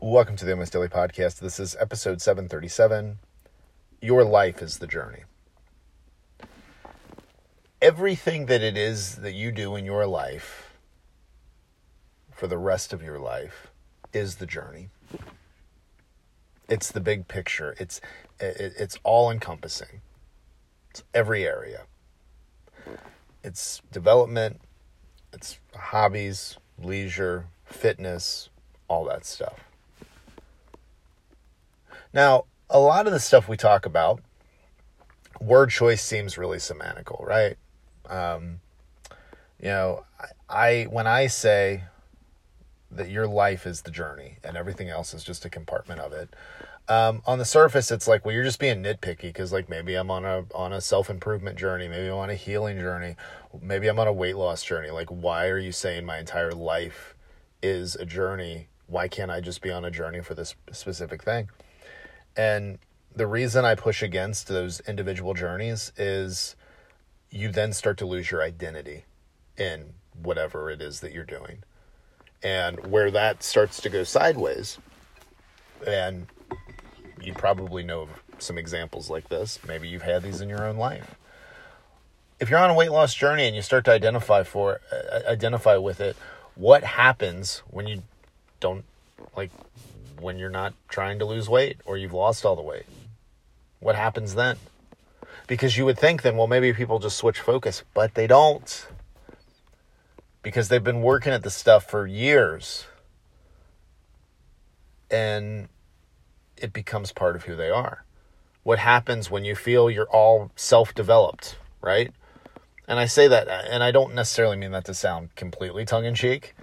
Welcome to the Almost Daily Podcast. This is episode 737. Your life is the journey. Everything that it is that you do in your life for the rest of your life is the journey. It's the big picture. It's it, it's all encompassing. It's every area. It's development, it's hobbies, leisure, fitness, all that stuff. Now, a lot of the stuff we talk about, word choice seems really semantical, right? Um, you know, I, I when I say that your life is the journey and everything else is just a compartment of it. Um, on the surface, it's like, well, you're just being nitpicky because, like, maybe I'm on a on a self improvement journey, maybe I'm on a healing journey, maybe I'm on a weight loss journey. Like, why are you saying my entire life is a journey? Why can't I just be on a journey for this specific thing? And the reason I push against those individual journeys is you then start to lose your identity in whatever it is that you're doing. And where that starts to go sideways, and you probably know of some examples like this. Maybe you've had these in your own life. If you're on a weight loss journey and you start to identify for uh, identify with it, what happens when you don't like when you're not trying to lose weight or you've lost all the weight? What happens then? Because you would think then, well, maybe people just switch focus, but they don't. Because they've been working at the stuff for years. And it becomes part of who they are. What happens when you feel you're all self developed, right? And I say that, and I don't necessarily mean that to sound completely tongue in cheek,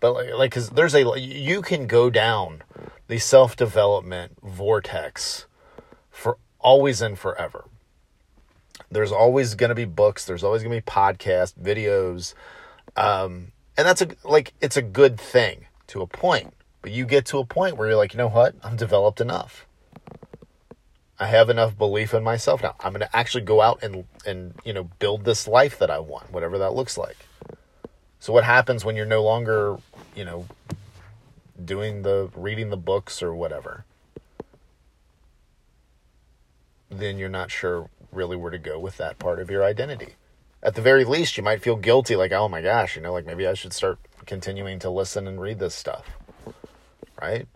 but like, like, cause there's a, you can go down the self development vortex for always and forever. There's always going to be books, there's always going to be podcasts, videos. Um, and that's a, like, it's a good thing to a point. But you get to a point where you're like, you know what? I'm developed enough. I have enough belief in myself now. I'm going to actually go out and and you know build this life that I want, whatever that looks like. So what happens when you're no longer, you know, doing the reading the books or whatever? Then you're not sure really where to go with that part of your identity. At the very least, you might feel guilty like, "Oh my gosh, you know, like maybe I should start continuing to listen and read this stuff." right?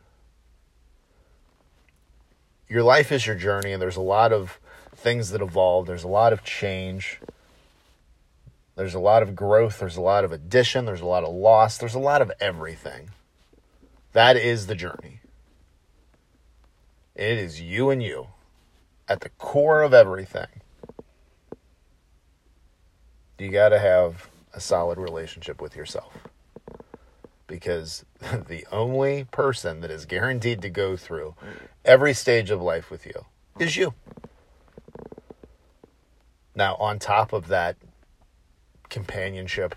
Your life is your journey, and there's a lot of things that evolve, there's a lot of change, there's a lot of growth, there's a lot of addition, there's a lot of loss, there's a lot of everything. That is the journey. It is you and you at the core of everything. You got to have a solid relationship with yourself because the only person that is guaranteed to go through every stage of life with you is you. Now, on top of that companionship,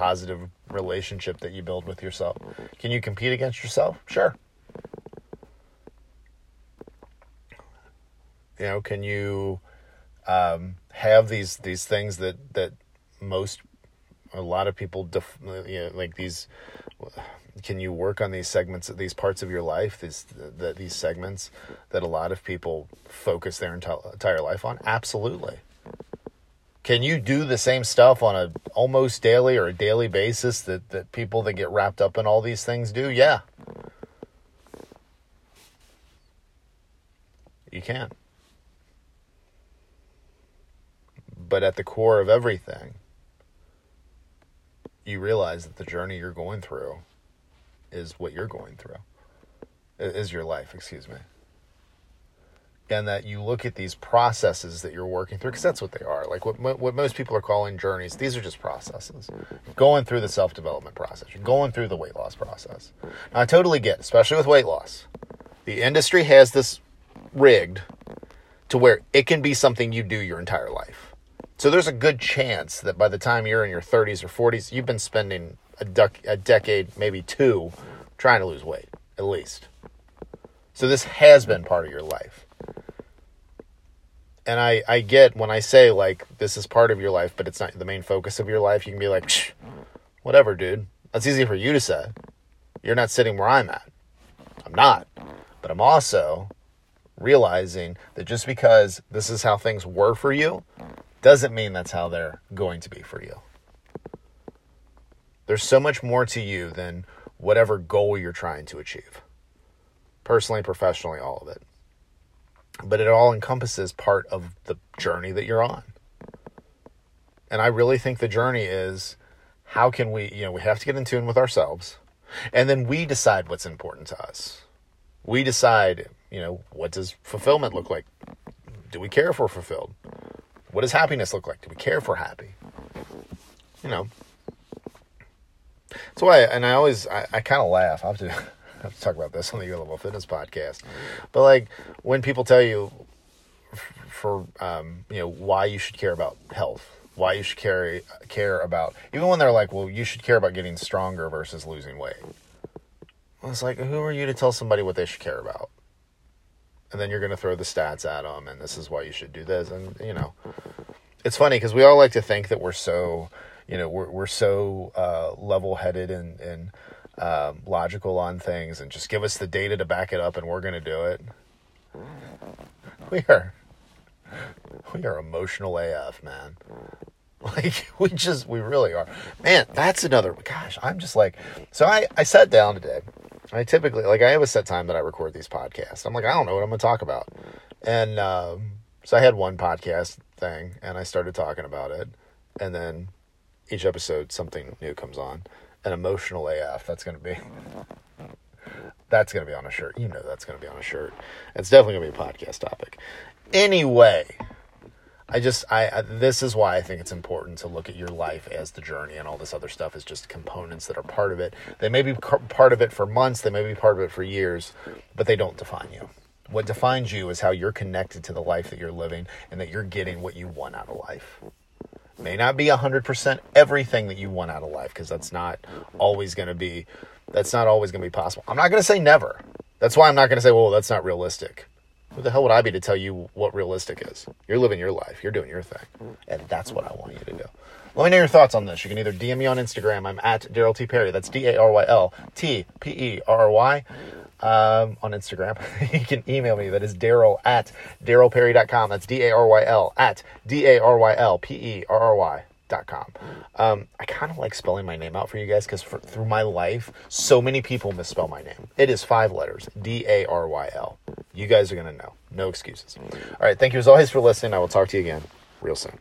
positive relationship that you build with yourself, can you compete against yourself? Sure. You know, can you um, have these these things that that most a lot of people def, you know, like these can you work on these segments these parts of your life these the, these segments that a lot of people focus their entire life on absolutely can you do the same stuff on a almost daily or a daily basis that that people that get wrapped up in all these things do? Yeah. You can. But at the core of everything you realize that the journey you're going through is what you're going through, is your life, excuse me. And that you look at these processes that you're working through, because that's what they are. Like what what most people are calling journeys, these are just processes. Going through the self development process, you're going through the weight loss process. Now, I totally get, especially with weight loss, the industry has this rigged to where it can be something you do your entire life so there's a good chance that by the time you're in your 30s or 40s, you've been spending a, duck, a decade, maybe two, trying to lose weight, at least. So this has been part of your life. And I, I get when I say, like, this is part of your life, but it's not the main focus of your life, you can be like, whatever, dude. That's easy for you to say. You're not sitting where I'm at. I'm not. But I'm also realizing that just because this is how things were for you doesn't mean that's how they're going to be for you. There's so much more to you than whatever goal you're trying to achieve. Personally, professionally, all of it. But it all encompasses part of the journey that you're on. And I really think the journey is how can we, you know, we have to get in tune with ourselves. And then we decide what's important to us. We decide, you know, what does fulfillment look like? Do we care we're fulfilled? What does happiness look like? Do we care we're happy? You know. That's why, and I always, I, I kind of laugh. I have to, Have to talk about this on the Your Level Fitness podcast. But like when people tell you for, um, you know, why you should care about health, why you should care care about, even when they're like, well, you should care about getting stronger versus losing weight. Well, it's like, who are you to tell somebody what they should care about? and then you're going to throw the stats at them and this is why you should do this and you know it's funny because we all like to think that we're so you know we're, we're so uh, level-headed and, and um, logical on things and just give us the data to back it up and we're going to do it. We are we are emotional af man. Like we just we really are. Man that's another gosh i'm just like so i i sat down today. I typically like I have a set time that I record these podcasts. I'm like I don't know what I'm going to talk about, and um, so I had one podcast thing, and I started talking about it, and then each episode something new comes on. An emotional AF. That's going to be. That's going to be on a shirt. You know that's going to be on a shirt. It's definitely going to be a podcast topic. Anyway, I just I, I, this is why I think it's important to look at your life as the journey and all this other stuff is just components that are part of it. They may be part of it for months, they may be part of it for years, but they don't define you. What defines you is how you're connected to the life that you're living and that you're getting what you want out of life. May not be 100% everything that you want out of life because that's not always going to be that's not always going to be possible. I'm not going to say never. That's why I'm not going to say, well, that's not realistic. Who the hell would I be to tell you what realistic is? You're living your life. You're doing your thing. And that's what I want you to do. Let me know your thoughts on this. You can either DM me on Instagram. I'm at Daryl T. Perry. That's D A Um, on Instagram. you can email me. That is Daryl at DarylPerry.com. That's D A R Y L at D A R Y L P E R R Y Dot com. Um, I kind of like spelling my name out for you guys because through my life, so many people misspell my name. It is five letters D A R Y L. You guys are going to know. No excuses. All right. Thank you as always for listening. I will talk to you again real soon.